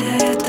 let